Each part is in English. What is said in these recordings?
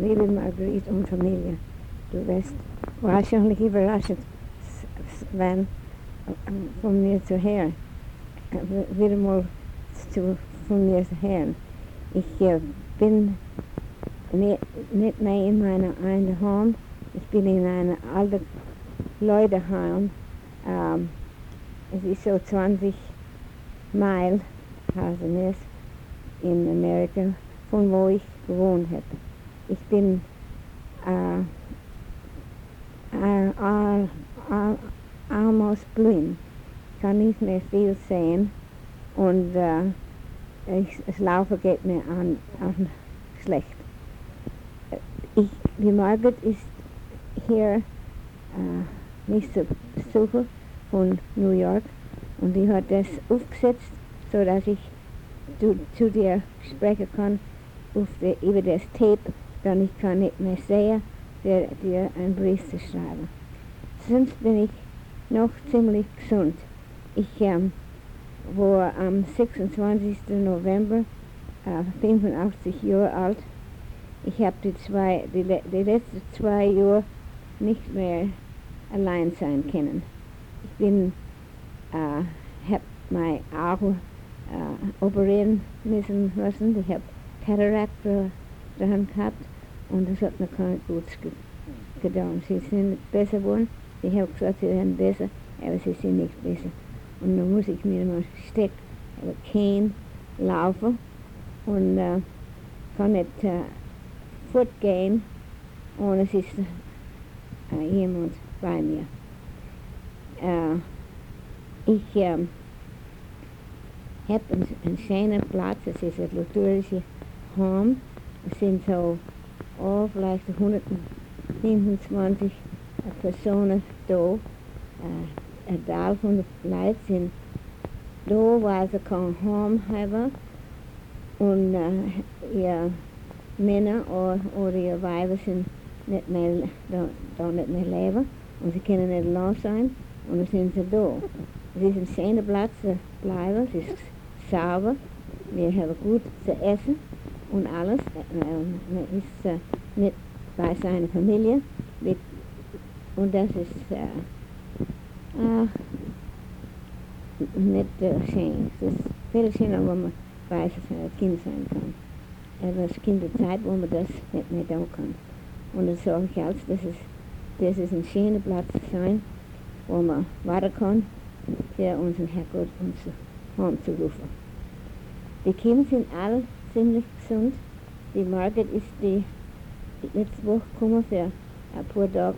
liebe Marguerite und Familie, du wirst wahrscheinlich überrascht werden, von mir zu hören, wieder mal zu, von mir zu hören. Ich äh, bin nicht, mehr in meinem eigenen Heim, ich bin in einem alten Leuteheim. Ähm, es ist so 20 Meilen, es, in Amerika, von wo ich gewohnt habe. Ich bin äh, äh, all, almost blind, kann nicht mehr viel sehen. Und äh, ich, das Laufen geht mir an, an schlecht. Ich, die Margaret ist hier äh, nächste Besucher von New York. Und die hat das aufgesetzt, so dass ich zu, zu dir sprechen kann auf die, über das Tape, dann ich kann nicht mehr sehen, der dir einen Brief zu schreiben. Sonst bin ich noch ziemlich gesund. Ich ähm, war am 26. November äh, 85 Jahre alt. Ich habe die, die, die letzten zwei Jahre nicht mehr allein sein können. Ich bin, äh, habe meine Augen äh, operieren müssen lassen. Ich habe Katarakt dran gehabt und das hat mir kein Gutes ge getan. Sie sind besser geworden. Ich habe gesagt, sie werden besser, aber sie sind nicht besser. Und dann muss ich mir mal Steck, aber kein laufen und äh, kann nicht äh, fortgehen und es ist äh, jemand bei mir. Äh, ich äh, habe einen, schönen Platz, es ist ein lutherischer Heim, es sind so oh, vielleicht 127 Personen da, äh, ein Teil von den Leuten sind da, weil sie kein Heim haben und äh, ihre Männer oder, oder ihre Weiber sind nicht mehr, da, da nicht mehr leben und sie können nicht lang sein und dann sind sie da. Es ist ein schöner Platz zu bleiben, es ist sauber, wir haben gut zu essen und alles. Man ist äh, nicht bei seiner Familie mit, und das ist äh, äh, nicht äh, schön. Es ist viel schöner, wenn man weiß, dass man ein Kind sein kann. Es kommt eine Zeit, wo man das nicht mehr tun kann. Und das sage ich als, das ist, das ist ein schöner Platz zu sein, wo man warten kann, für unseren Herrgott uns heim zu rufen. Die Kinder sind alle ziemlich gesund. Die Margaret ist die, letzte Woche gekommen für ein paar Tage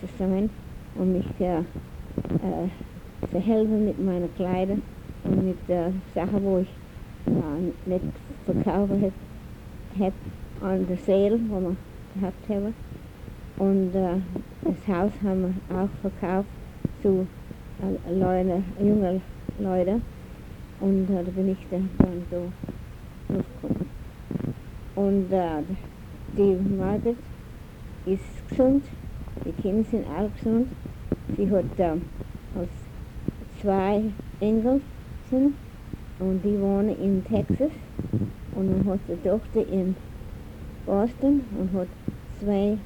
zu sein, um mich äh, äh, zu helfen mit meinen Kleidern und mit äh, Sachen, wo ich äh, nicht verkauft habe hab an der Sale, wo wir gehabt haben. Und äh, das Haus haben wir auch verkauft zu äh, Leute, jungen Leuten. Und äh, da bin ich dann, dann so. Und äh, die Margaret ist gesund, die Kinder sind auch gesund. Sie hat äh, zwei sind und die wohnen in Texas. Und dann hat sie Tochter in Boston und hat zwei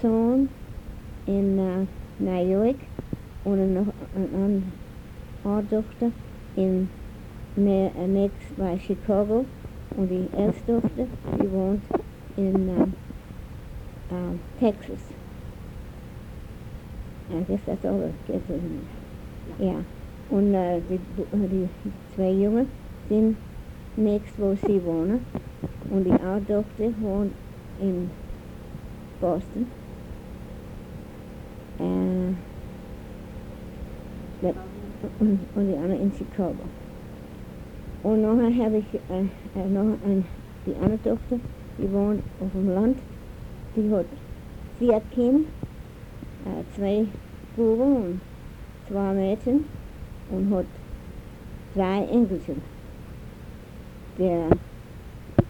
Sohn in uh, New York und eine, eine, eine Tochter in ne, next bei Chicago und die älteste Tochter, die wohnt in uh, uh, Texas. I guess that's all gets, isn't it? Ja. Und äh, die, die zwei Jungen sind nächst, wo sie wohnen. Und die eine wohnt in Boston. Äh, und, und die andere in Chicago. Und nachher habe ich äh, äh, noch ein, die andere Tochter, die wohnt auf dem Land. Die hat vier Kinder, äh, zwei Buben und zwei Mädchen und hat drei Enkelchen. Der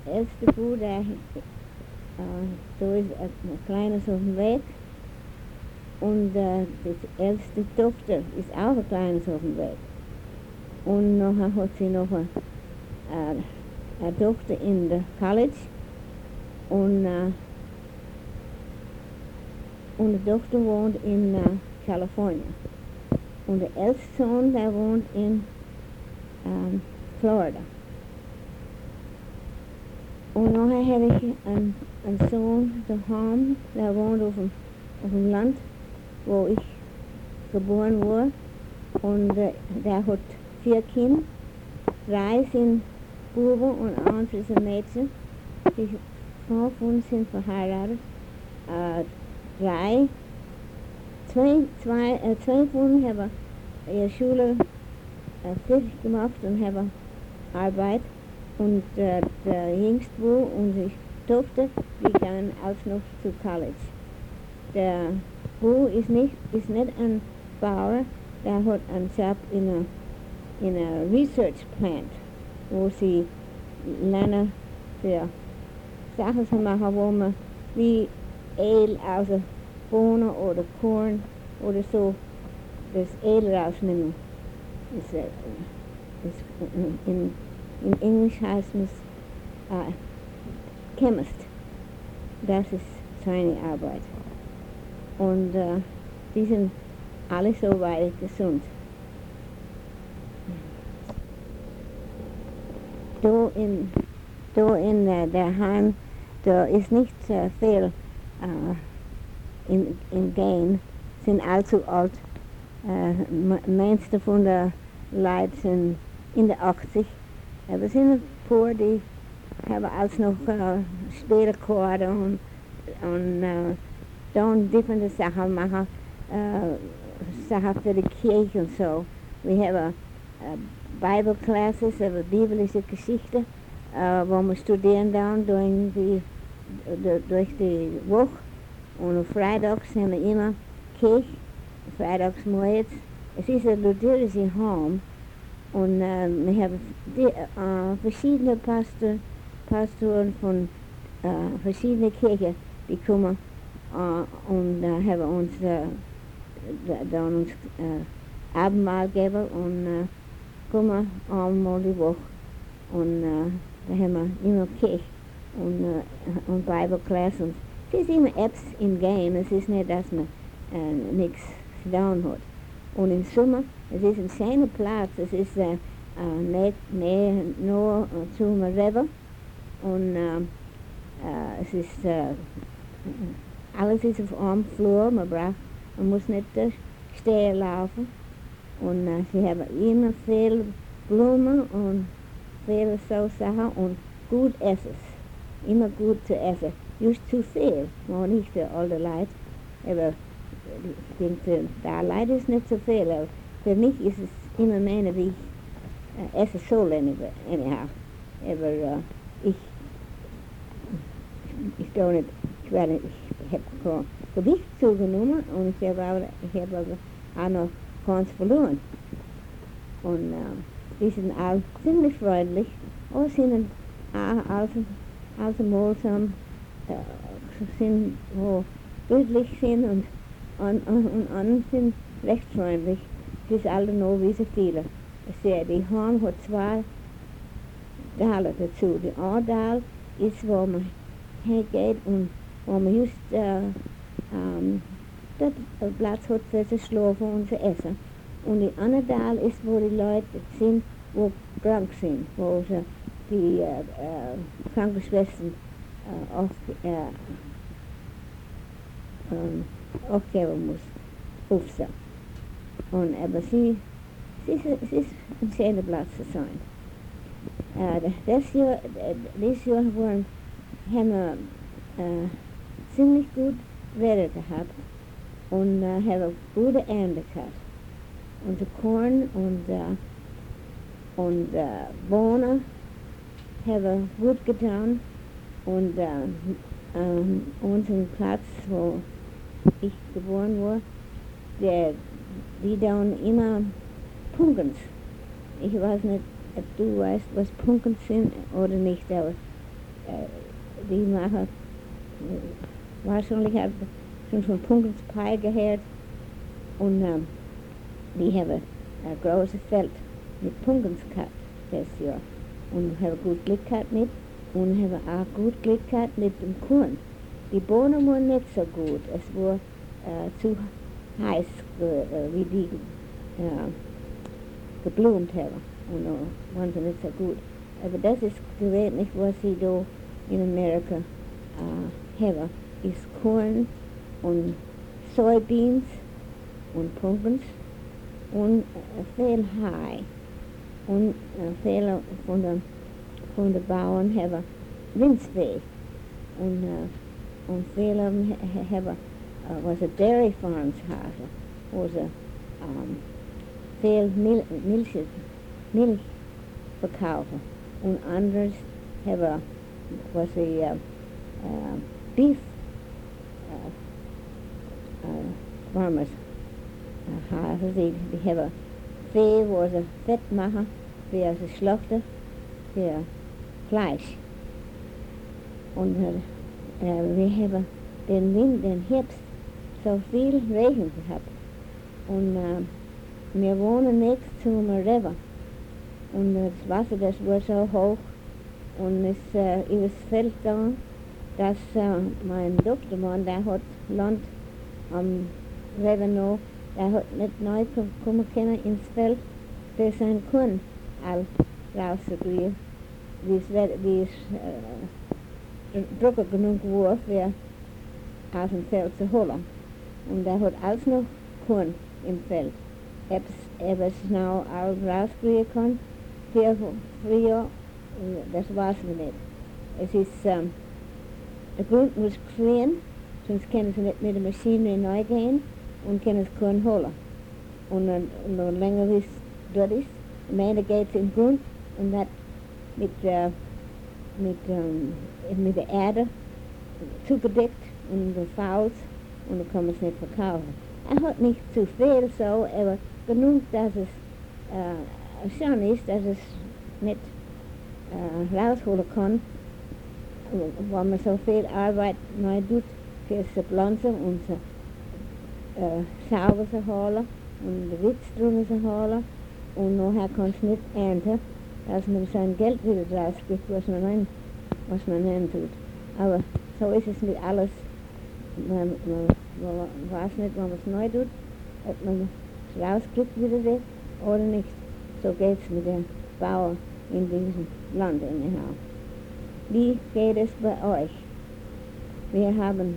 älteste Bruder, äh, da ist ein kleines auf dem Weg und äh, die älteste Tochter ist auch ein kleines auf dem Weg. Und nachher hat sie noch eine, äh, eine Tochter in der College und äh, und die Tochter wohnt in äh, Kalifornien. Und der älteste Sohn, der wohnt in ähm, Florida. Und nachher habe ich einen, einen Sohn daheim, der wohnt auf dem, auf dem Land, wo ich geboren wurde. Und äh, der hat vier Kinder. Drei sind Buben und ist ein Mädchen. Die fünf uns sind verheiratet. Äh, drei, zwei, zwei, äh, zwei von haben ihre Schule äh, fertig gemacht und haben Arbeit. Und äh, der jüngste Bub, unsere Tochter, die gehen auch noch zu College. Der Bub ist nicht, ist nicht ein Bauer, der hat einen Job in einer in a research plant, wo sie lernen für Sachen zu machen, wo man wie El aus der Bohne oder Korn oder so das El rausnehmen. Ist, äh, ist, in, in Englisch heißt es äh, Chemist. Das ist seine Arbeit. Und äh, die sind alle so weit gesund. Da in, da in äh, der Heim, da ist nicht äh, viel äh, in, in Gehen, sind allzu alt. Äh, meiste von der Leute sind in der 80, aber es sind ein paar, die haben alles noch äh, Spielkorde und, und äh, dann differente Sachen machen, äh, Sachen für die Kirche und so. Wir haben äh, Bible classes über biblische Geschichte, äh, wo wir studieren dann durch die, durch die Woche. Und freitags haben wir immer Kirche, freitags morgens. Es ist ein lutherische Home und äh, wir haben die, äh, verschiedene Pastor, Pastoren von äh, verschiedenen Kirchen, die kommen äh, und äh, haben uns äh, dann uns äh, Abendmahl gegeben und äh, kommen einmal die Woche und äh, da haben wir immer Kirche und, äh, und Bible Class und es ist immer Apps im Game, es ist nicht, dass man äh, nichts down hat. Und im Sommer, es ist ein schöner Platz, es ist äh, nicht näher nur zum River. Und äh, äh, es ist, äh, alles ist auf einem Flur, man braucht, man muss nicht äh, stehen laufen. Und sie haben immer viel Blumen und viele so Sachen und gut Essen. Immer gut zu essen. Just zu viel, noch nicht für alle Leute. Aber ich denke, für da Leute ist nicht so viel. Aber für mich ist es immer mehr, wie ich äh, esse soll, anyhow. Aber äh, ich, ich, ich, nicht, ich, ich habe Gewicht zugenommen und ich habe, ich habe auch noch ganz verloren. Und äh, die sind auch ziemlich freundlich und sind auch also, also malsam, äh, sind, wo glücklich sind und, und, und, und anderen sind recht freundlich. Das alle noch wie so viele. Die Horn hat zwei Dalle dazu. Die eine Dahl ist, wo man hingeht und wo man just äh, ähm, dat Platz hat für zu schlafen und zu essen. Und die andere Teil ist, wo die Leute sind, wo krank sind, wo sie die äh, äh, Krankenschwestern äh, auf, äh, ähm, aufgeben muss, sie. Und aber sie, es ist, es ist ein schöner Platz zu sein. Äh, das Jahr, dieses Jahr haben wir äh, ziemlich gut Wetter gehabt und have a gute Ernte gehabt. Und Korn und, uh, und uh, Bohnen haben gut getan und uh, um, unseren Platz, wo ich geboren war, der, die dann immer Punkens. Ich weiß nicht, ob du weißt, was Punkens sind oder nicht, aber äh, die machen, wahrscheinlich hat von Punkens Pai gehört und ähm, die haben ein großes Feld mit Punkens gehabt das Jahr und haben gut Glück gehabt mit und haben auch gut Glück gehabt mit dem Korn. Die Bohnen waren nicht so gut, es war uh, zu heiß äh, wie die äh, geblumt haben und uh, waren sie nicht so gut. Aber das ist gewählt nicht, was sie da in Amerika äh, haben, ist Korn und Soybeans und Pumpkins und äh, viel Hai und äh, viele von den, von den Bauern haben Winzweh und, äh, und viele haben uh, was a dairy farms haben, wo sie um, viel Mil Milch, Milch verkaufen und anders haben was sie uh, uh, beef uh, farmers haben. Sie, die haben Vieh, wo sie Fett machen, für sie schlachten, für Fleisch. Und äh, wir haben den Wind, den Herbst, so viel Regen gehabt. Und äh, wir wohnen nächst zum River. Und das Wasser, das war so hoch und es äh, übers Feld gegangen, dass äh, mein Doktormann, der hat Land om hvad hvornår. Jeg holdt lidt nøje på, hvordan kender en spil. Det er sådan kun al lavsøgelige. Hvis, hvis øh, drukker genug vores ved af en felt til holder. Og der holdt altså nu kun en felt. Ebbes snau al lavsøgelige kun. Fire øh, frier, der svarer sig med det. Jeg synes, um, grunden was clean, kriegen, sonst können sie nicht mit der Maschine neu gehen und können das Korn holen. Und dann, und dann länger wie es dort ist, mehr geht es im Grund und das mit, äh, mit, ähm, mit der Erde zugedeckt und den Fouls und dann kann man es nicht verkaufen. Er hat nicht zu viel so, aber genug, dass es äh, schon ist, dass es nicht äh, rausholen kann, wenn man so viel Arbeit neu zu pflanzen und äh, sauber holen und Witz drum und nachher kann es nicht ernten, dass man sein Geld wieder rauskriegt, was man rein, was man rein tut. Aber so ist es mit alles man, man, man weiß nicht, wenn man es neu tut, ob man es rauskriegt wieder weg oder nicht. So geht es mit den Bauern in diesem Land anyhow. Wie geht es bei euch? Wir haben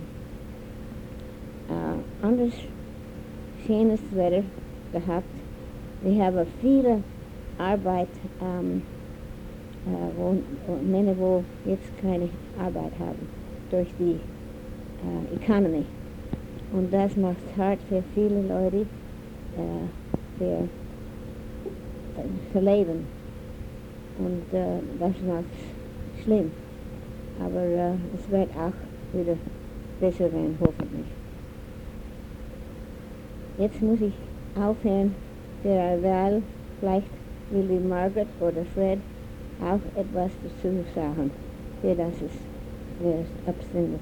äh, anders schönes Wetter gehabt. Wir haben viele Arbeit, ähm, äh, wo, Männer, wo jetzt keine Arbeit haben, durch die äh, Economy. Und das macht es hart für viele Leute, äh, für, zu leben. Und äh, das macht es schlimm. Aber äh, es wird auch wieder besser werden, hoffentlich. Jetzt muss ich aufhören, der Wahl, vielleicht will die Margaret oder Fred auch etwas dazu sagen, für das es abstimmt.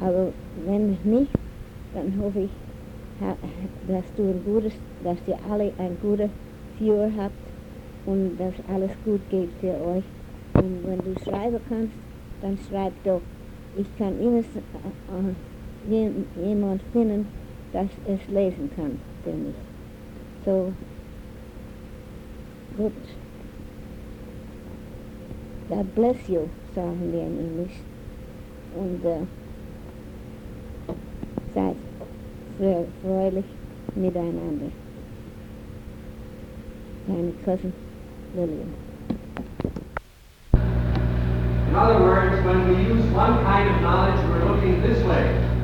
Aber wenn nicht, dann hoffe ich, dass du ein gutes, dass ihr alle ein gutes Jahr habt und dass alles gut geht für euch. Und wenn du schreiben kannst, dann schreib doch. Ich kann immer äh, äh jemand finden, das es lesen kann für mich. So, gut. God bless you, sagen wir in Englisch. Und äh, uh, seid fröhlich miteinander. Deine Cousin Lillian. In other words, when we use one kind of knowledge, we're looking this way.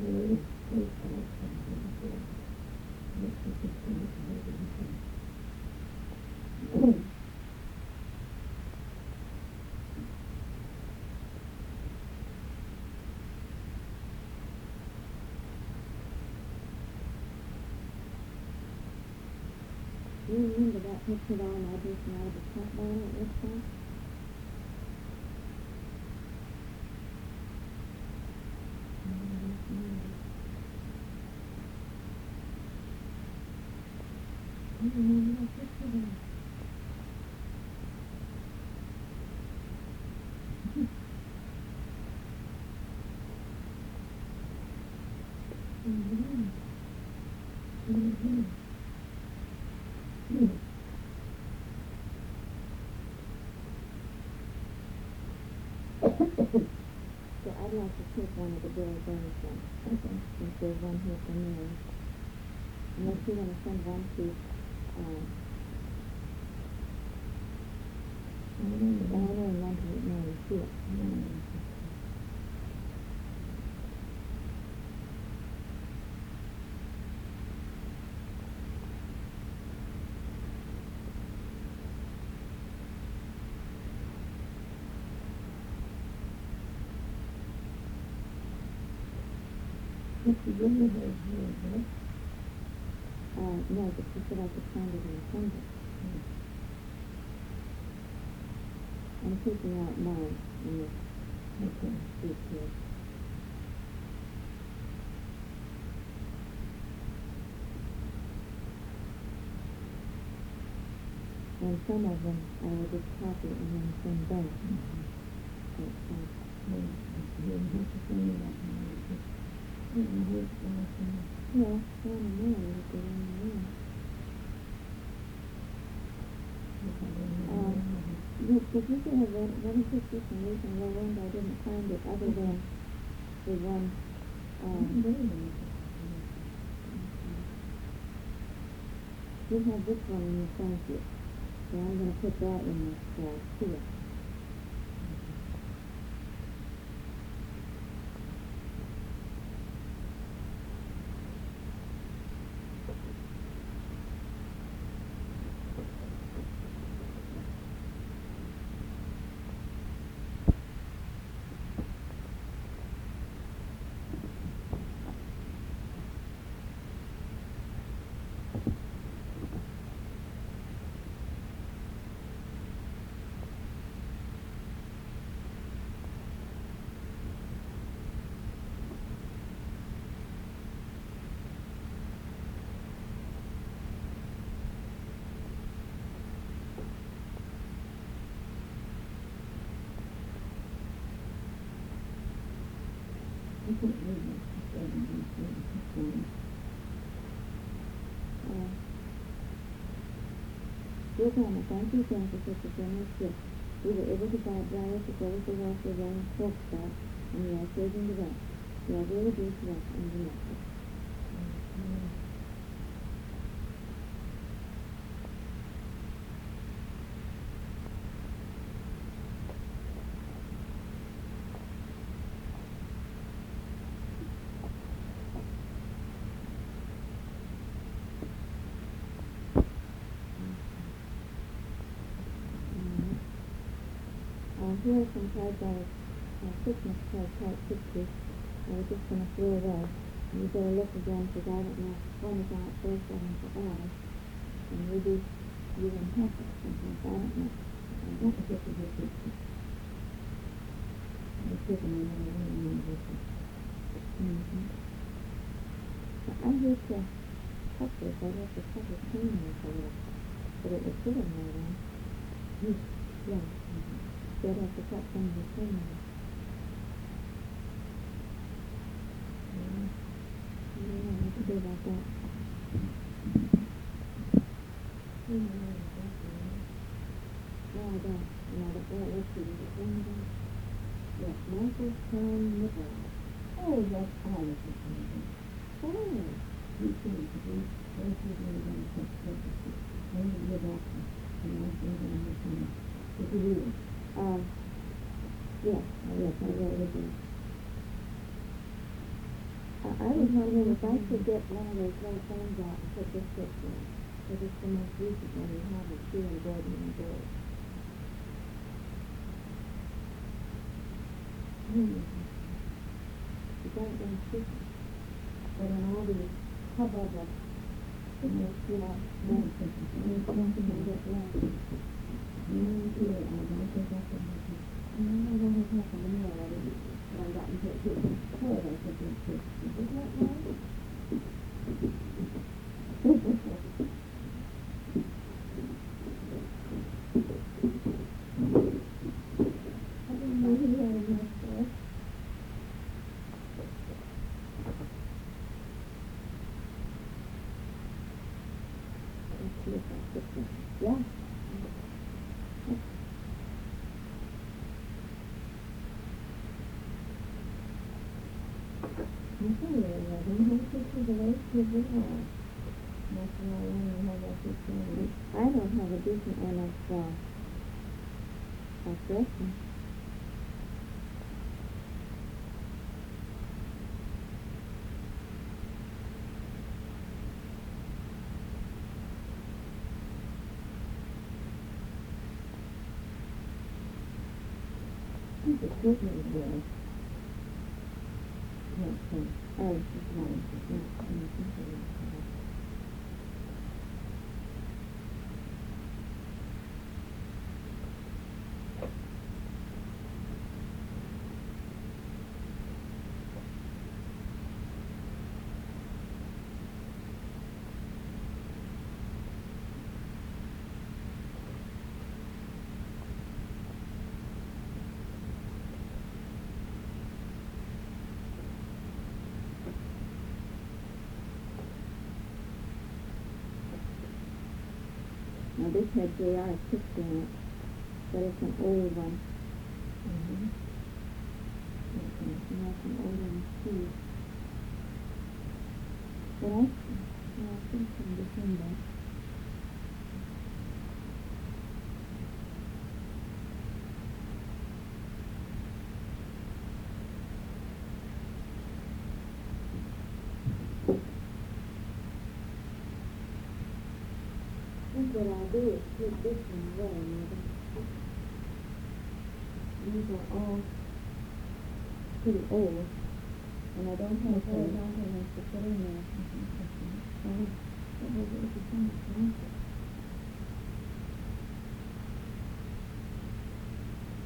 Do you remember that picture on I just out of the top line at this time? So I'd like to take one of the Bill Burns ones, since there's one here for Mary. Unless you wanna send one to, um, Diana and one to Mary Uh, no, but she said I could find it in Sunday. I'm taking out mine in this sheet here. And some of them I will just copy and then send back. But, uh, well, one and more would be one and more. Um, Yes, but you could have one, one of this and reason low end, I didn't find it other than the one, um. You have this one in your packet, so I'm gonna put that in this, uh, here. Uh, Dear Grandma, thank you again for such a generous gift. We were able to buy dryers as well as the washer, running soap stock, and we are saving the rest. We are really good to us and the necklace. Mhm. Uh, here are some cards out of uh, Christmas card, part sixty. I was just gonna throw away. And you better look again, because I don't know, one is out first, one is out. And maybe you and Pepper, something, I don't know. That was just a good picture. I was thinking I never really knew this. Mm-hmm. I hate to cut this, I have to cut the clean this a little, but it was sitting there then. Yeah. Cut of the. Yeah. I don't know what to do about that. You know. No, I don't. I? Yeah, Michael. Oh, that's all of it. Oh, You really want to take services, they will live after, and I think that I'm just gonna, if you will. Um, yes, yes, I really do. I, I was wondering if I could get one of those little phones out and put this picture in, because it's the most recent one we have of Sue and Gordon and George. Hmm. You it in secret. But in all the hubbub of, you know, you know, One you don't get lost. Is that right? I didn't know he had a mustache. Let's see if I get this. Yeah. I tell you, I don't kids at all. I don't have a decent one of, uh, of dressing. He's a Oh, it's not, it's not, Now this had J.R. picture in it, but it's an old one. Mm-hmm. And that's an old one too. But I, yeah, I think from December. Mother. These are all pretty old, and I don't have Okay. those documents to put in there. It was, it.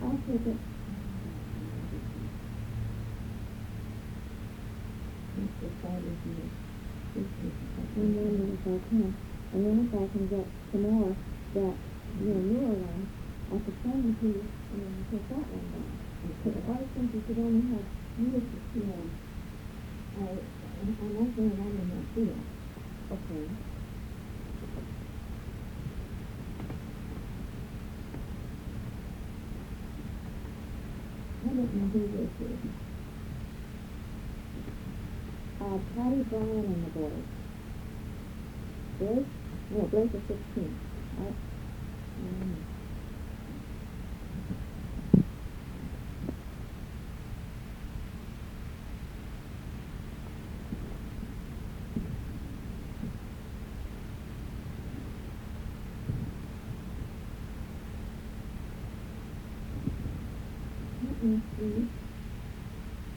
I'll take it. If I and then if I can get some more that, you know, newer ones, I could send them to you, and then you take that one down. Because I always think you should only have years to see them. I, I'm not saying I didn't have see. Okay. I don't know who this is. Uh, Patty Bryan and the boys. Blake? No, Blake is sixteen. I, um, let me see.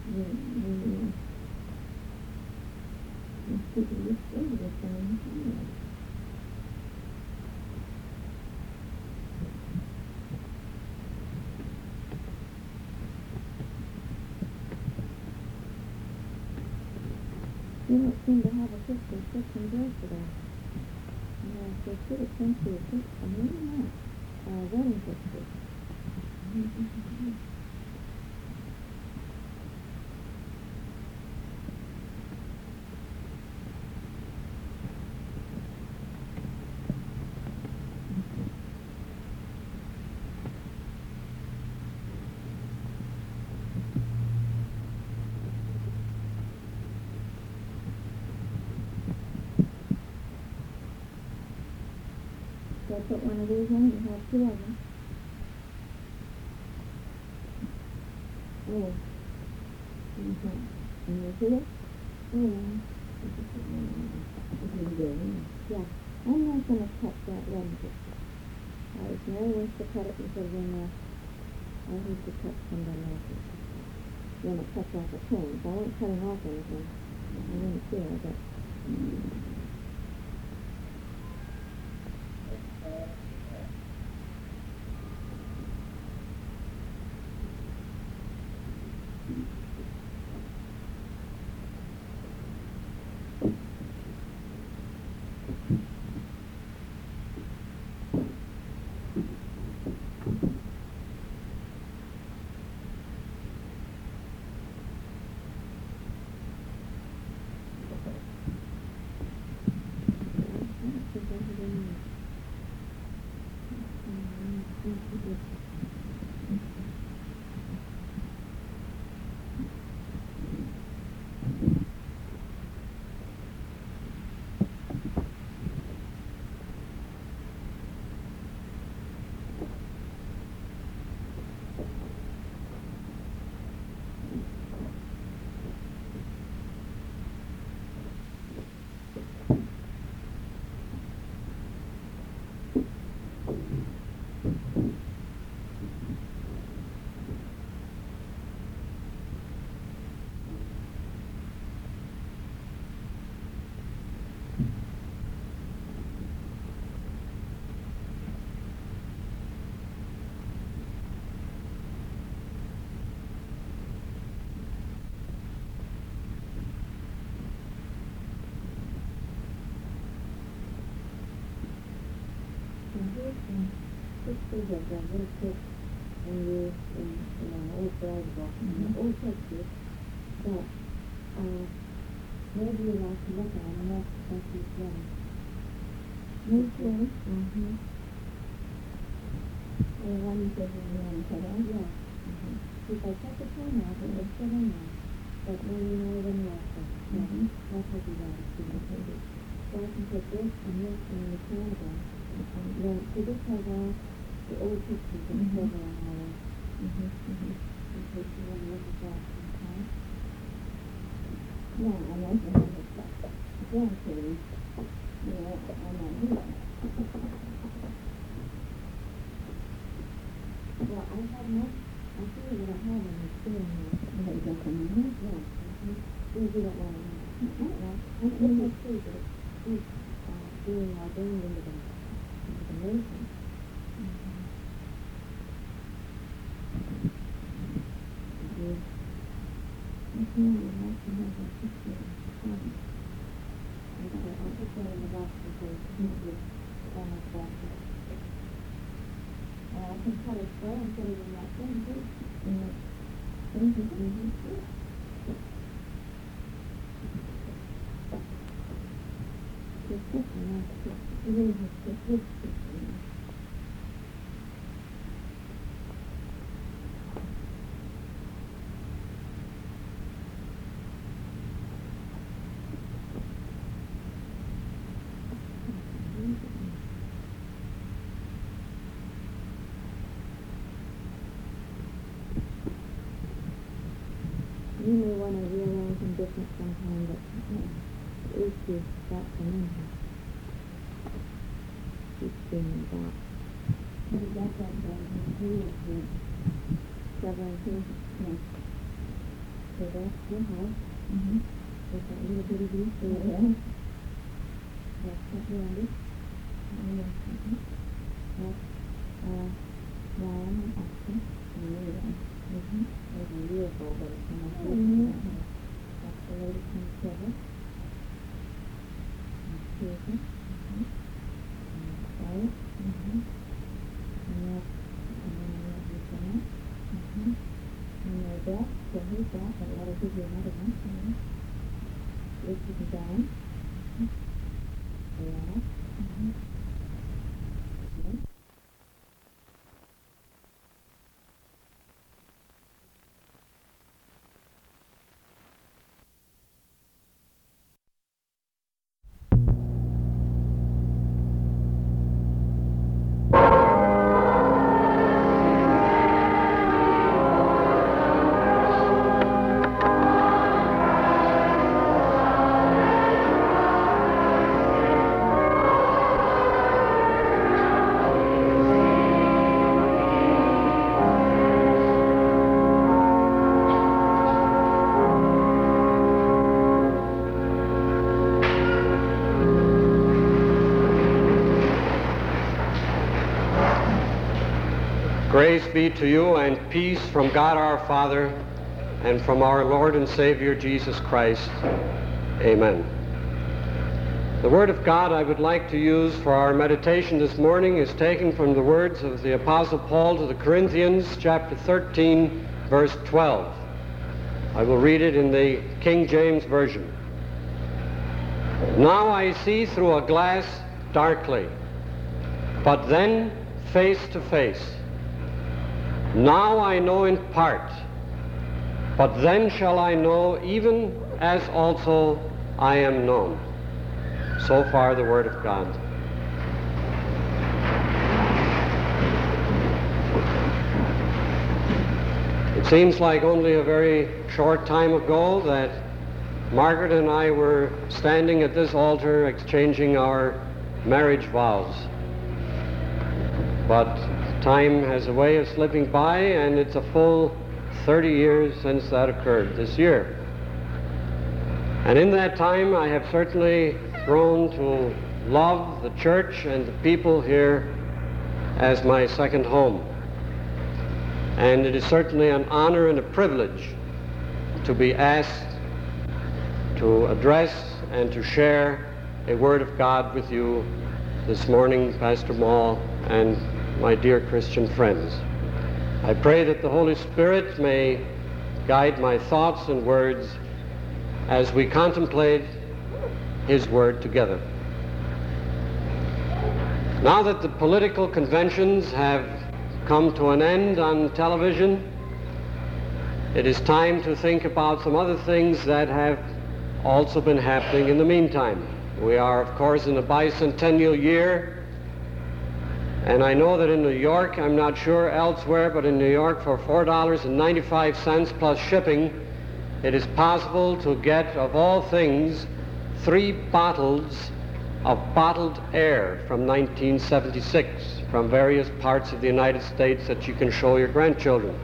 The, the, You don't seem to have a and sixth and birth today. Yeah, they should have sent you a picture, a not, a wedding picture. So I put one of these in, you have two of them. Oh. Mm-hmm. And you see it? Oh. Yeah, I'm not gonna cut that wedding picture. I was wants to cut it it in there. I need to cut somebody else's. Then it cuts off a chain, so I wasn't cutting off anything. I didn't care, but. I pictures of the little kids when you in, in an old brag book, Mhm. old pictures that uh, maybe you like to look at and that's that's these ones. Me too. Mm-hmm. The one that you want to have. Yeah. If I cut the time off, it would fit in there. But maybe more than that. Yeah. Mhm. That's what you gotta see. So I can put this and this in the. And then, so this has the old pictures and Mhm. silver and. Mhm, mhm. In case you wanna look at that sometime. Yeah, I like to have it. Grandchildren. Yeah, I like it. Well, I have no, I feel that I have in there. You have in here? Yeah. mhm. These you don't wanna know. Mhm. Well, I think that's true, but it's, it's, uh, being ordained into the, into the nation. I feel you like to have a picture of the sun. And so I'll put that in the box in case you would almost back it. Uh, I can cut it square and put it in that thing too. Yeah. Mhm, mhm. Just this one, that's it. It really has to fit this one. You may wanna different sometime, but at least you've got them in here. Keep being in the box. You got that done, you do it good. Several here. Yeah. So that's your house. Mhm. With that little bitty there. Yeah. 우리 공수하고 그리고 Grace be to you and peace from God our Father and from our Lord and Savior Jesus Christ. Amen. The Word of God I would like to use for our meditation this morning is taken from the words of the Apostle Paul to the Corinthians, chapter 13, verse 12. I will read it in the King James Version. Now I see through a glass darkly, but then face to face. Now I know in part, but then shall I know even as also I am known. So far the Word of God. It seems like only a very short time ago that Margaret and I were standing at this altar exchanging our marriage vows. But time has a way of slipping by, and it's a full 30 years since that occurred this year. And in that time, I have certainly grown to love the church and the people here as my second home. And it is certainly an honor and a privilege to be asked to address and to share a word of God with you this morning, Pastor Maul and my dear Christian friends. I pray that the Holy Spirit may guide my thoughts and words as we contemplate His Word together. Now that the political conventions have come to an end on television, it is time to think about some other things that have also been happening in the meantime. We are, of course, in the bicentennial year, and I know that in New York, I'm not sure elsewhere, but in New York, for $4.95 plus shipping, it is possible to get, of all things, three bottles of bottled air from 1976 from various parts of the United States that you can show your grandchildren.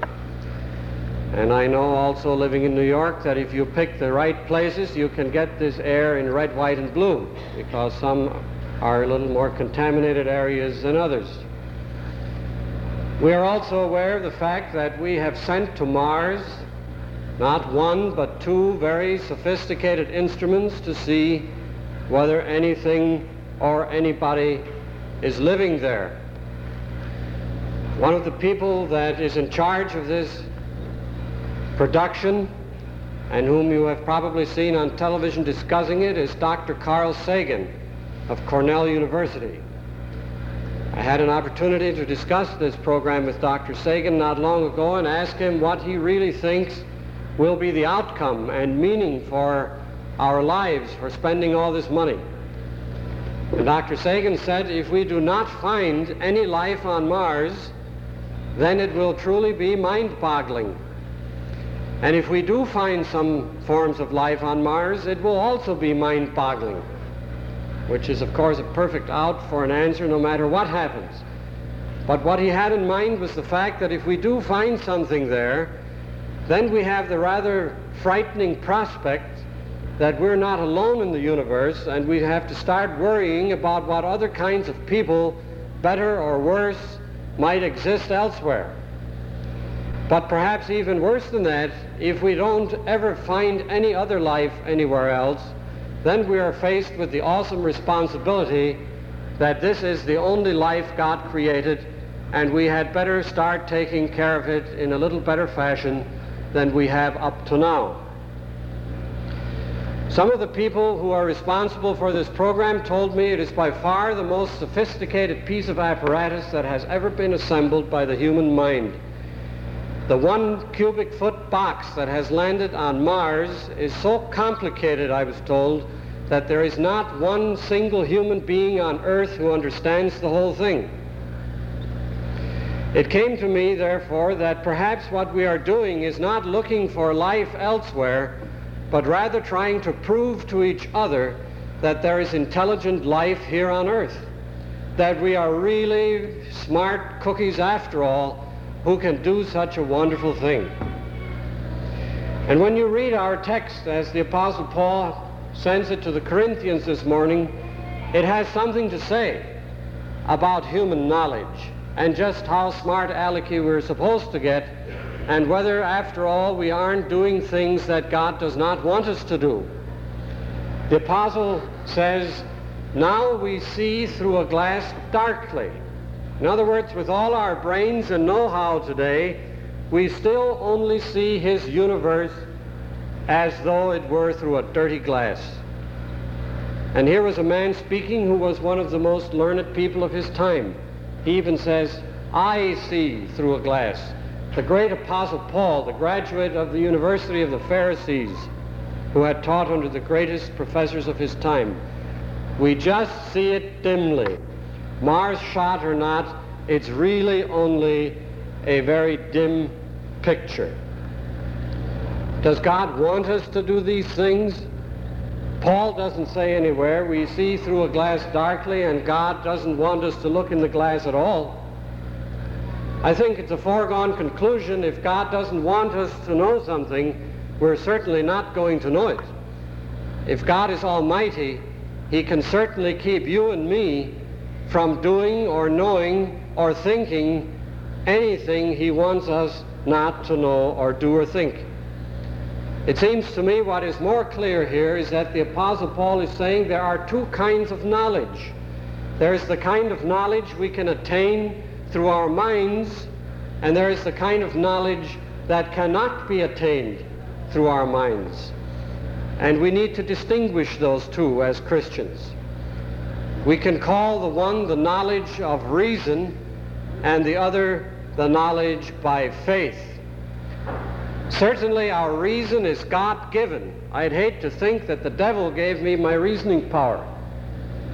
And I know also living in New York that if you pick the right places, you can get this air in red, white, and blue because some are a little more contaminated areas than others. We are also aware of the fact that we have sent to Mars not one but two very sophisticated instruments to see whether anything or anybody is living there. One of the people that is in charge of this production and whom you have probably seen on television discussing it is Dr. Carl Sagan of Cornell University. I had an opportunity to discuss this program with Dr. Sagan not long ago and ask him what he really thinks will be the outcome and meaning for our lives for spending all this money. And Dr. Sagan said if we do not find any life on Mars, then it will truly be mind-boggling. And if we do find some forms of life on Mars, it will also be mind-boggling, which is, of course, a perfect out for an answer no matter what happens. But what he had in mind was the fact that if we do find something there, then we have the rather frightening prospect that we're not alone in the universe and we have to start worrying about what other kinds of people, better or worse, might exist elsewhere. But perhaps even worse than that, if we don't ever find any other life anywhere else, then we are faced with the awesome responsibility that this is the only life God created, and we had better start taking care of it in a little better fashion than we have up to now. Some of the people who are responsible for this program told me it is by far the most sophisticated piece of apparatus that has ever been assembled by the human mind. The one cubic foot box that has landed on Mars is so complicated, I was told, that there is not one single human being on Earth who understands the whole thing. It came to me, therefore, that perhaps what we are doing is not looking for life elsewhere, but rather trying to prove to each other that there is intelligent life here on Earth, that we are really smart cookies after all who can do such a wonderful thing. And when you read our text as the Apostle Paul sends it to the Corinthians this morning, it has something to say about human knowledge and just how smart alecky we're supposed to get and whether, after all, we aren't doing things that God does not want us to do. The apostle says, now we see through a glass darkly. In other words, with all our brains and know-how today, we still only see his universe as though it were through a dirty glass. And here was a man speaking who was one of the most learned people of his time. He even says, I see through a glass the great apostle Paul, the graduate of the University of the Pharisees, who had taught under the greatest professors of his time. We just see it dimly. Mars shot or not, it's really only a very dim picture. Does God want us to do these things? Paul doesn't say anywhere, we see through a glass darkly, and God doesn't want us to look in the glass at all. I think it's a foregone conclusion if God doesn't want us to know something, we're certainly not going to know it. If God is almighty, he can certainly keep you and me from doing or knowing or thinking anything he wants us not to know or do or think. It seems to me what is more clear here is that the Apostle Paul is saying there are two kinds of knowledge. There is the kind of knowledge we can attain through our minds, and there is the kind of knowledge that cannot be attained through our minds. And we need to distinguish those two as Christians. We can call the one the knowledge of reason and the other the knowledge by faith. Certainly our reason is God-given. I'd hate to think that the devil gave me my reasoning power.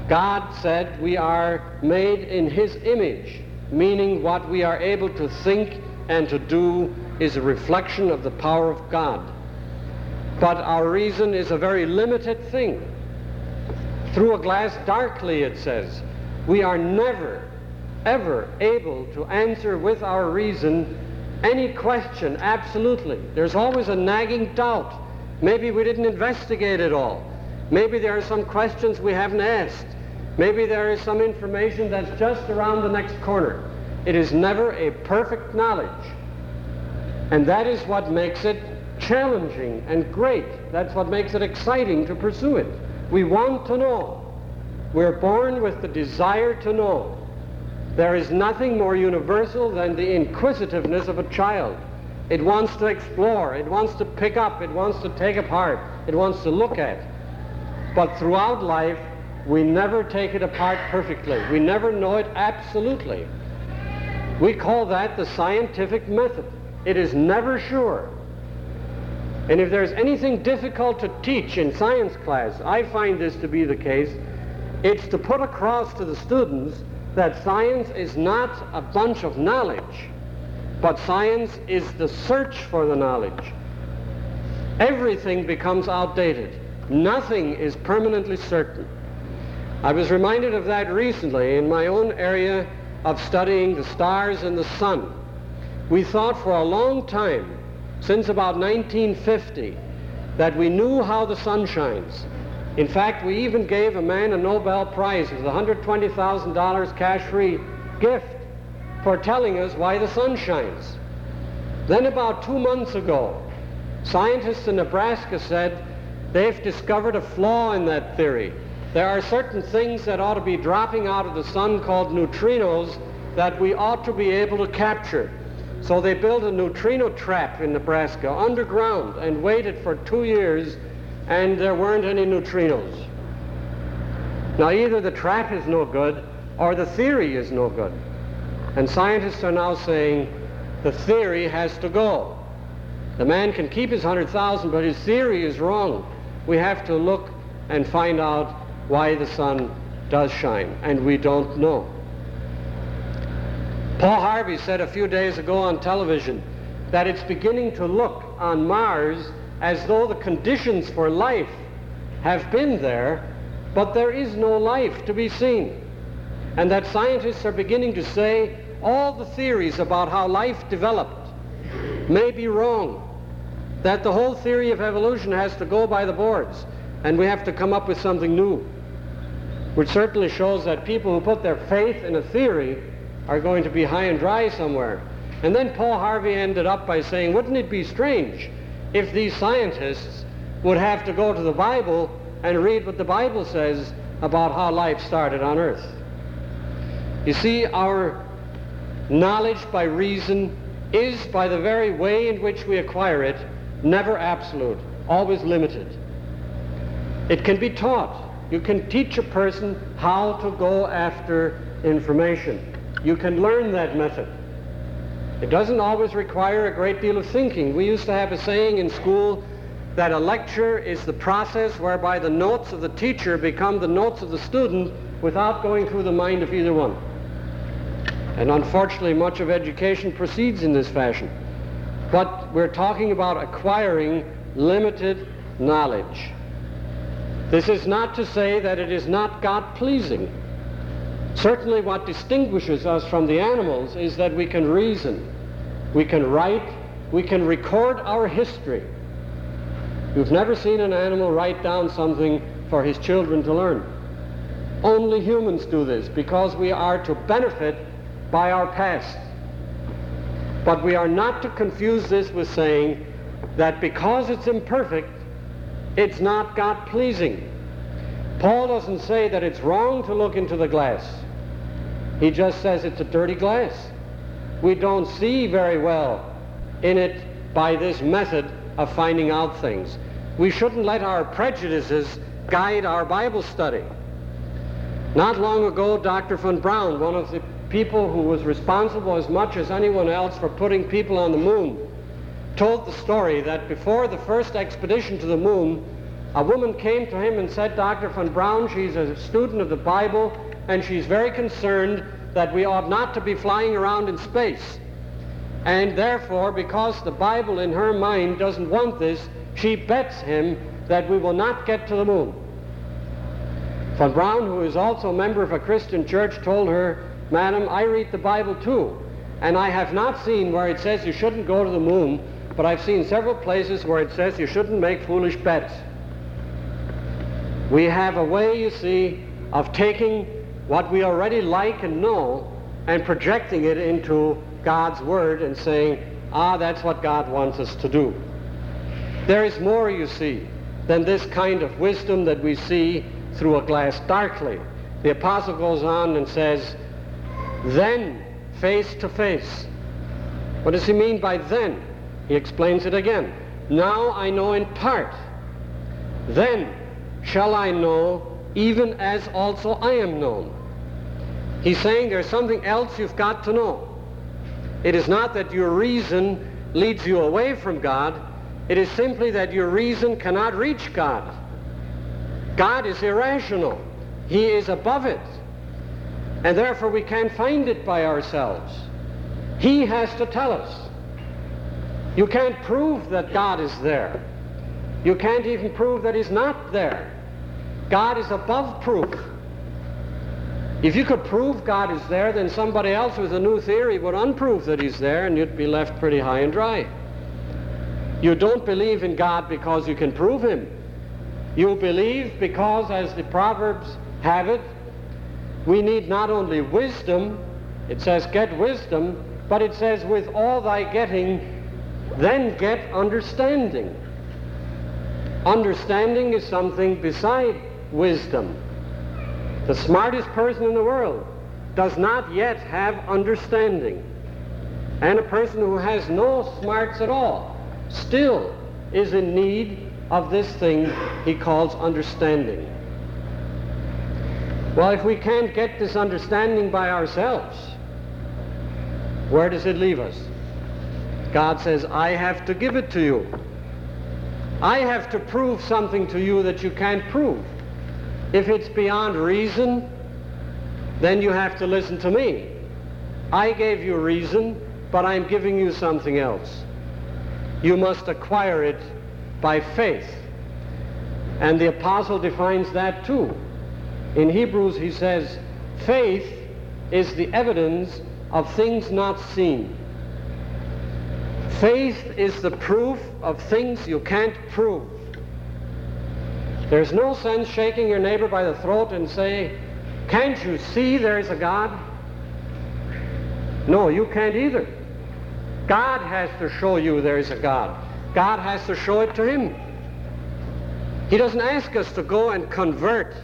God said we are made in his image meaning what we are able to think and to do is a reflection of the power of God. But our reason is a very limited thing. Through a glass darkly, it says, we are never, ever able to answer with our reason any question absolutely. There's always a nagging doubt. Maybe we didn't investigate it all. Maybe there are some questions we haven't asked. Maybe there is some information that's just around the next corner. It is never a perfect knowledge. And that is what makes it challenging and great. That's what makes it exciting to pursue it. We want to know. We're born with the desire to know. There is nothing more universal than the inquisitiveness of a child. It wants to explore, it wants to pick up, it wants to take apart, it wants to look at. But throughout life, we never take it apart perfectly. We never know it absolutely. We call that the scientific method. It is never sure. And if there's anything difficult to teach in science class, I find this to be the case, it's to put across to the students that science is not a bunch of knowledge, but science is the search for the knowledge. Everything becomes outdated. Nothing is permanently certain. I was reminded of that recently in my own area of studying the stars and the sun. We thought for a long time, since about 1950, that we knew how the sun shines. In fact, we even gave a man a Nobel Prize with $120,000 cash-free gift for telling us why the sun shines. Then about two months ago, scientists in Nebraska said they've discovered a flaw in that theory. There are certain things that ought to be dropping out of the sun called neutrinos that we ought to be able to capture. So they built a neutrino trap in Nebraska underground and waited for two years and there weren't any neutrinos. Now either the trap is no good or the theory is no good. And scientists are now saying the theory has to go. The man can keep his 100,000, but his theory is wrong. We have to look and find out why the sun does shine, and we don't know. Paul Harvey said a few days ago on television that it's beginning to look on Mars as though the conditions for life have been there, but there is no life to be seen. And that scientists are beginning to say all the theories about how life developed may be wrong, that the whole theory of evolution has to go by the boards, and we have to come up with something new, which certainly shows that people who put their faith in a theory are going to be high and dry somewhere. And then Paul Harvey ended up by saying, wouldn't it be strange if these scientists would have to go to the Bible and read what the Bible says about how life started on earth? You see, our knowledge by reason is, by the very way in which we acquire it, never absolute, always limited. It can be taught. You can teach a person how to go after information. You can learn that method. It doesn't always require a great deal of thinking. We used to have a saying in school that a lecture is the process whereby the notes of the teacher become the notes of the student without going through the mind of either one. And unfortunately, much of education proceeds in this fashion. But we're talking about acquiring limited knowledge. This is not to say that it is not God-pleasing. Certainly what distinguishes us from the animals is that we can reason, we can write, we can record our history. You've never seen an animal write down something for his children to learn. Only humans do this because we are to benefit by our past. But we are not to confuse this with saying that because it's imperfect, it's not God pleasing. Paul doesn't say that it's wrong to look into the glass. He just says it's a dirty glass. We don't see very well in it by this method of finding out things. We shouldn't let our prejudices guide our Bible study. Not long ago, Dr. von Braun, one of the people who was responsible as much as anyone else for putting people on the moon, told the story that before the first expedition to the moon, a woman came to him and said, Dr. von Braun, she's a student of the Bible, and she's very concerned that we ought not to be flying around in space. And therefore, because the Bible in her mind doesn't want this, she bets him that we will not get to the moon. Von Braun, who is also a member of a Christian church, told her, Madam, I read the Bible too, and I have not seen where it says you shouldn't go to the moon, but I've seen several places where it says you shouldn't make foolish bets. We have a way, you see, of taking what we already like and know and projecting it into God's Word and saying, ah, that's what God wants us to do. There is more, you see, than this kind of wisdom that we see through a glass darkly. The apostle goes on and says, then face to face. What does he mean by then? He explains it again. Now I know in part. Then shall I know even as also I am known. He's saying there's something else you've got to know. It is not that your reason leads you away from God. It is simply that your reason cannot reach God. God is irrational. He is above it. And therefore we can't find it by ourselves. He has to tell us. You can't prove that God is there. You can't even prove that he's not there. God is above proof. If you could prove God is there, then somebody else with a new theory would unprove that he's there and you'd be left pretty high and dry. You don't believe in God because you can prove him. You believe because, as the Proverbs have it, we need not only wisdom, it says get wisdom, but it says with all thy getting, then get understanding. Understanding is something beside wisdom. The smartest person in the world does not yet have understanding. And a person who has no smarts at all still is in need of this thing he calls understanding. Well, if we can't get this understanding by ourselves, where does it leave us? God says, I have to give it to you. I have to prove something to you that you can't prove. If it's beyond reason, then you have to listen to me. I gave you reason, but I'm giving you something else. You must acquire it by faith. And the apostle defines that too. In Hebrews he says, faith is the evidence of things not seen. Faith is the proof of things you can't prove. There's no sense shaking your neighbor by the throat and say, can't you see there's a God? No, you can't either. God has to show you there's a God. God has to show it to him. He doesn't ask us to go and convert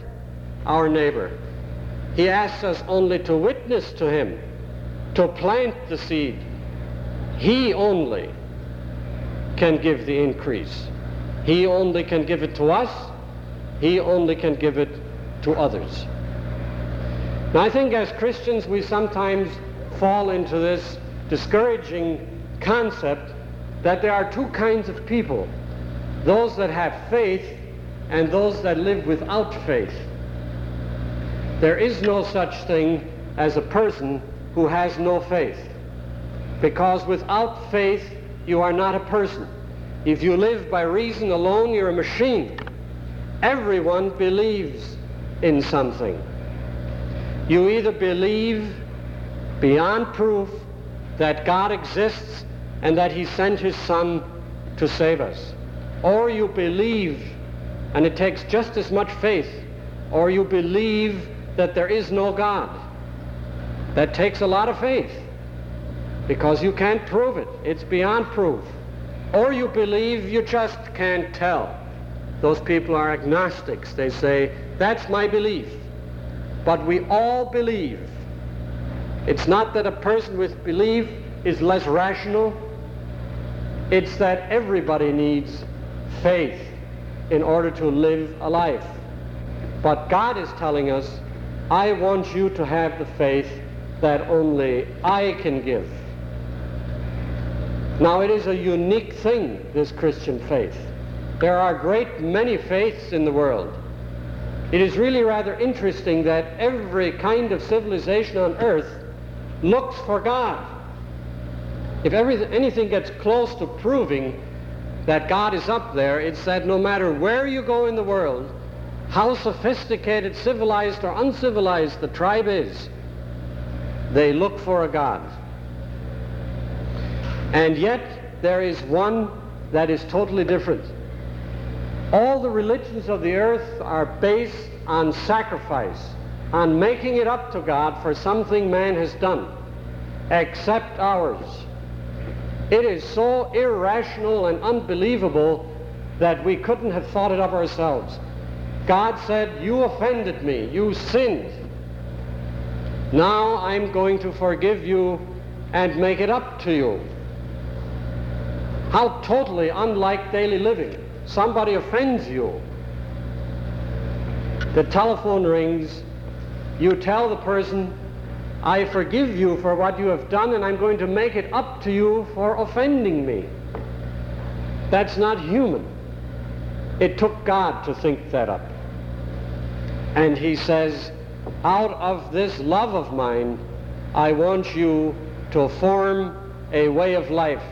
our neighbor. He asks us only to witness to him, to plant the seed. He only can give the increase. He only can give it to us. He only can give it to others. Now, I think as Christians we sometimes fall into this discouraging concept that there are two kinds of people those that have faith and those that live without faith. There is no such thing as a person who has no faith. Because without faith, you are not a person. If you live by reason alone, you're a machine. Everyone believes in something. You either believe beyond proof that God exists and that he sent his son to save us. Or you believe, and it takes just as much faith, or you believe that there is no God. That takes a lot of faith because you can't prove it. It's beyond proof. Or you believe you just can't tell. Those people are agnostics. They say, that's my belief. But we all believe. It's not that a person with belief is less rational it's that everybody needs faith in order to live a life. But God is telling us, I want you to have the faith that only I can give. Now it is a unique thing, this Christian faith. There are great many faiths in the world. It is really rather interesting that every kind of civilization on earth looks for God. If anything gets close to proving that God is up there, it's that no matter where you go in the world, how sophisticated, civilized, or uncivilized the tribe is, they look for a God. And yet, there is one that is totally different. All the religions of the earth are based on sacrifice, on making it up to God for something man has done, except ours. It is so irrational and unbelievable that we couldn't have thought it of ourselves. God said, you offended me, you sinned. Now I'm going to forgive you and make it up to you. How totally unlike daily living. Somebody offends you. The telephone rings. You tell the person, I forgive you for what you have done and I'm going to make it up to you for offending me. That's not human. It took God to think that up. And he says, out of this love of mine, I want you to form a way of life.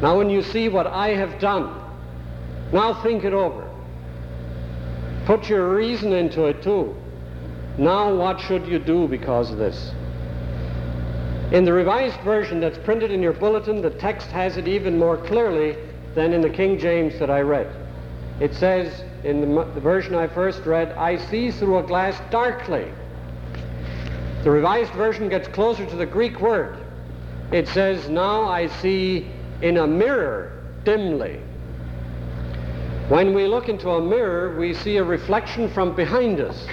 Now when you see what I have done, now think it over. Put your reason into it too. Now what should you do because of this? In the revised version that's printed in your bulletin, the text has it even more clearly than in the King James that I read. It says in the, the version I first read, I see through a glass darkly. The revised version gets closer to the Greek word. It says, now I see in a mirror dimly. When we look into a mirror, we see a reflection from behind us.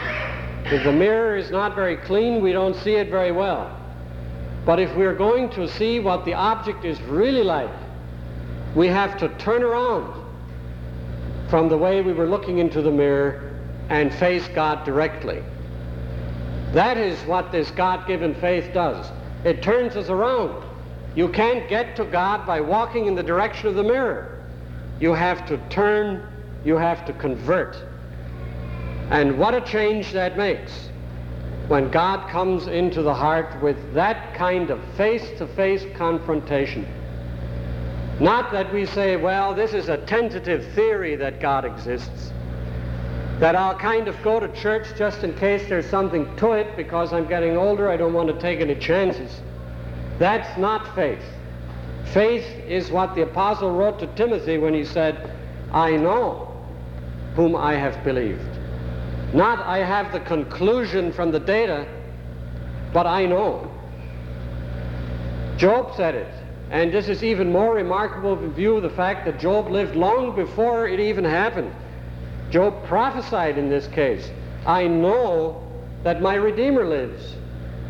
If the mirror is not very clean, we don't see it very well. But if we're going to see what the object is really like, we have to turn around from the way we were looking into the mirror and face God directly. That is what this God-given faith does. It turns us around. You can't get to God by walking in the direction of the mirror. You have to turn, you have to convert. And what a change that makes when God comes into the heart with that kind of face-to-face confrontation. Not that we say, well, this is a tentative theory that God exists, that I'll kind of go to church just in case there's something to it because I'm getting older, I don't want to take any chances. That's not faith. Faith is what the apostle wrote to Timothy when he said, I know whom I have believed. Not I have the conclusion from the data, but I know. Job said it, and this is even more remarkable in view of the fact that Job lived long before it even happened. Job prophesied in this case, I know that my Redeemer lives.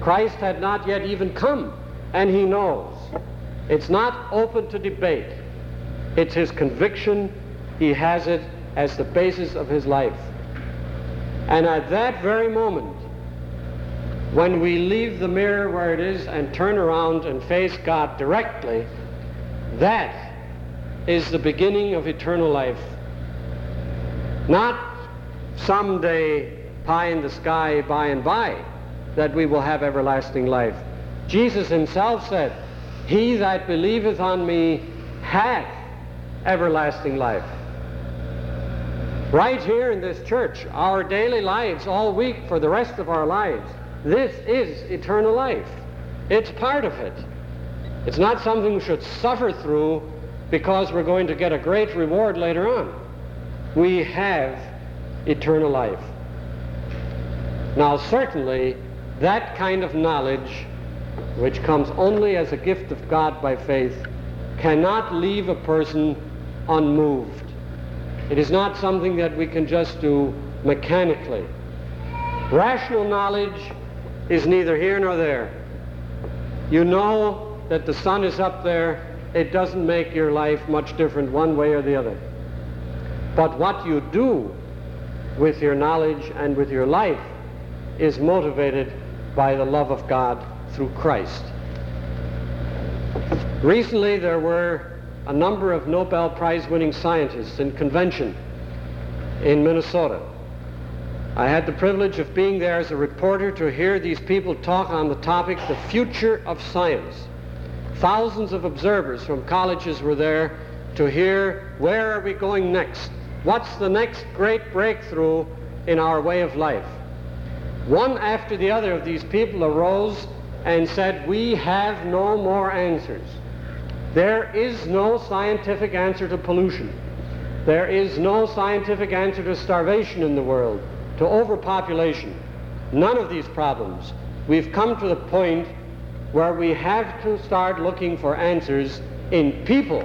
Christ had not yet even come, and he knows. It's not open to debate. It's his conviction. He has it as the basis of his life. And at that very moment, when we leave the mirror where it is and turn around and face God directly, that is the beginning of eternal life. Not someday pie in the sky by and by that we will have everlasting life. Jesus himself said, He that believeth on me hath everlasting life. Right here in this church, our daily lives, all week for the rest of our lives, this is eternal life. It's part of it. It's not something we should suffer through because we're going to get a great reward later on. We have eternal life. Now, certainly, that kind of knowledge, which comes only as a gift of God by faith, cannot leave a person unmoved. It is not something that we can just do mechanically. Rational knowledge is neither here nor there. You know that the sun is up there. It doesn't make your life much different one way or the other. But what you do with your knowledge and with your life is motivated by the love of God through Christ. Recently there were a number of Nobel Prize winning scientists in convention in Minnesota. I had the privilege of being there as a reporter to hear these people talk on the topic, the future of science. Thousands of observers from colleges were there to hear where are we going next? What's the next great breakthrough in our way of life? One after the other of these people arose and said, we have no more answers. There is no scientific answer to pollution. There is no scientific answer to starvation in the world, to overpopulation. None of these problems. We've come to the point where we have to start looking for answers in people.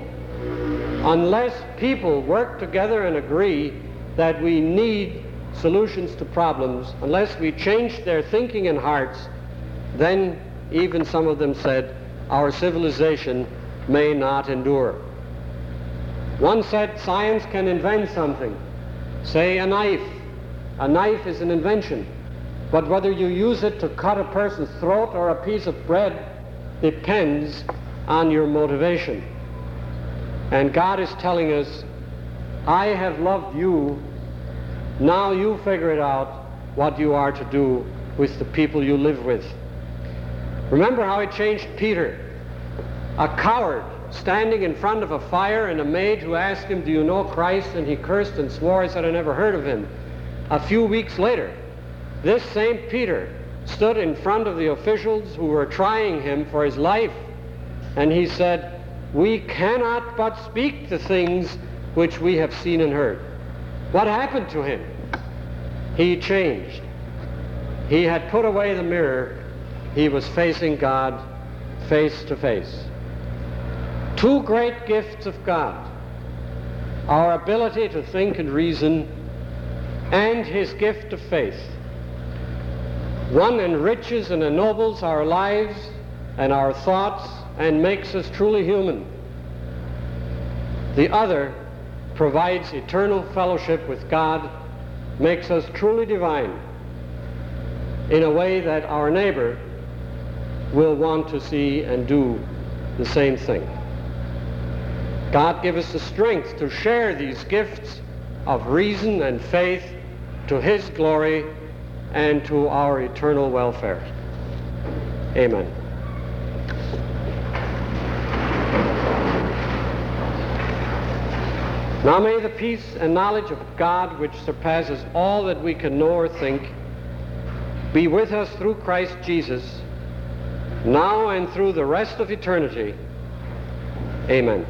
Unless people work together and agree that we need solutions to problems, unless we change their thinking and hearts, then even some of them said our civilization may not endure. One said science can invent something, say a knife. A knife is an invention, but whether you use it to cut a person's throat or a piece of bread depends on your motivation. And God is telling us, I have loved you, now you figure it out what you are to do with the people you live with. Remember how it changed Peter a coward standing in front of a fire and a maid who asked him, do you know Christ? And he cursed and swore. He said, I never heard of him. A few weeks later, this same Peter stood in front of the officials who were trying him for his life. And he said, we cannot but speak the things which we have seen and heard. What happened to him? He changed. He had put away the mirror. He was facing God face to face two great gifts of God our ability to think and reason, and his gift of faith. One enriches and ennobles our lives, and our thoughts and makes us truly human. The other provides eternal fellowship with God, makes us truly divine in a way that our neighbor will want to see and do the same thing. God give us the strength to share these gifts of reason and faith to his glory and to our eternal welfare. Amen. Now may the peace and knowledge of God, which surpasses all that we can know or think, be with us through Christ Jesus, now and through the rest of eternity. Amen.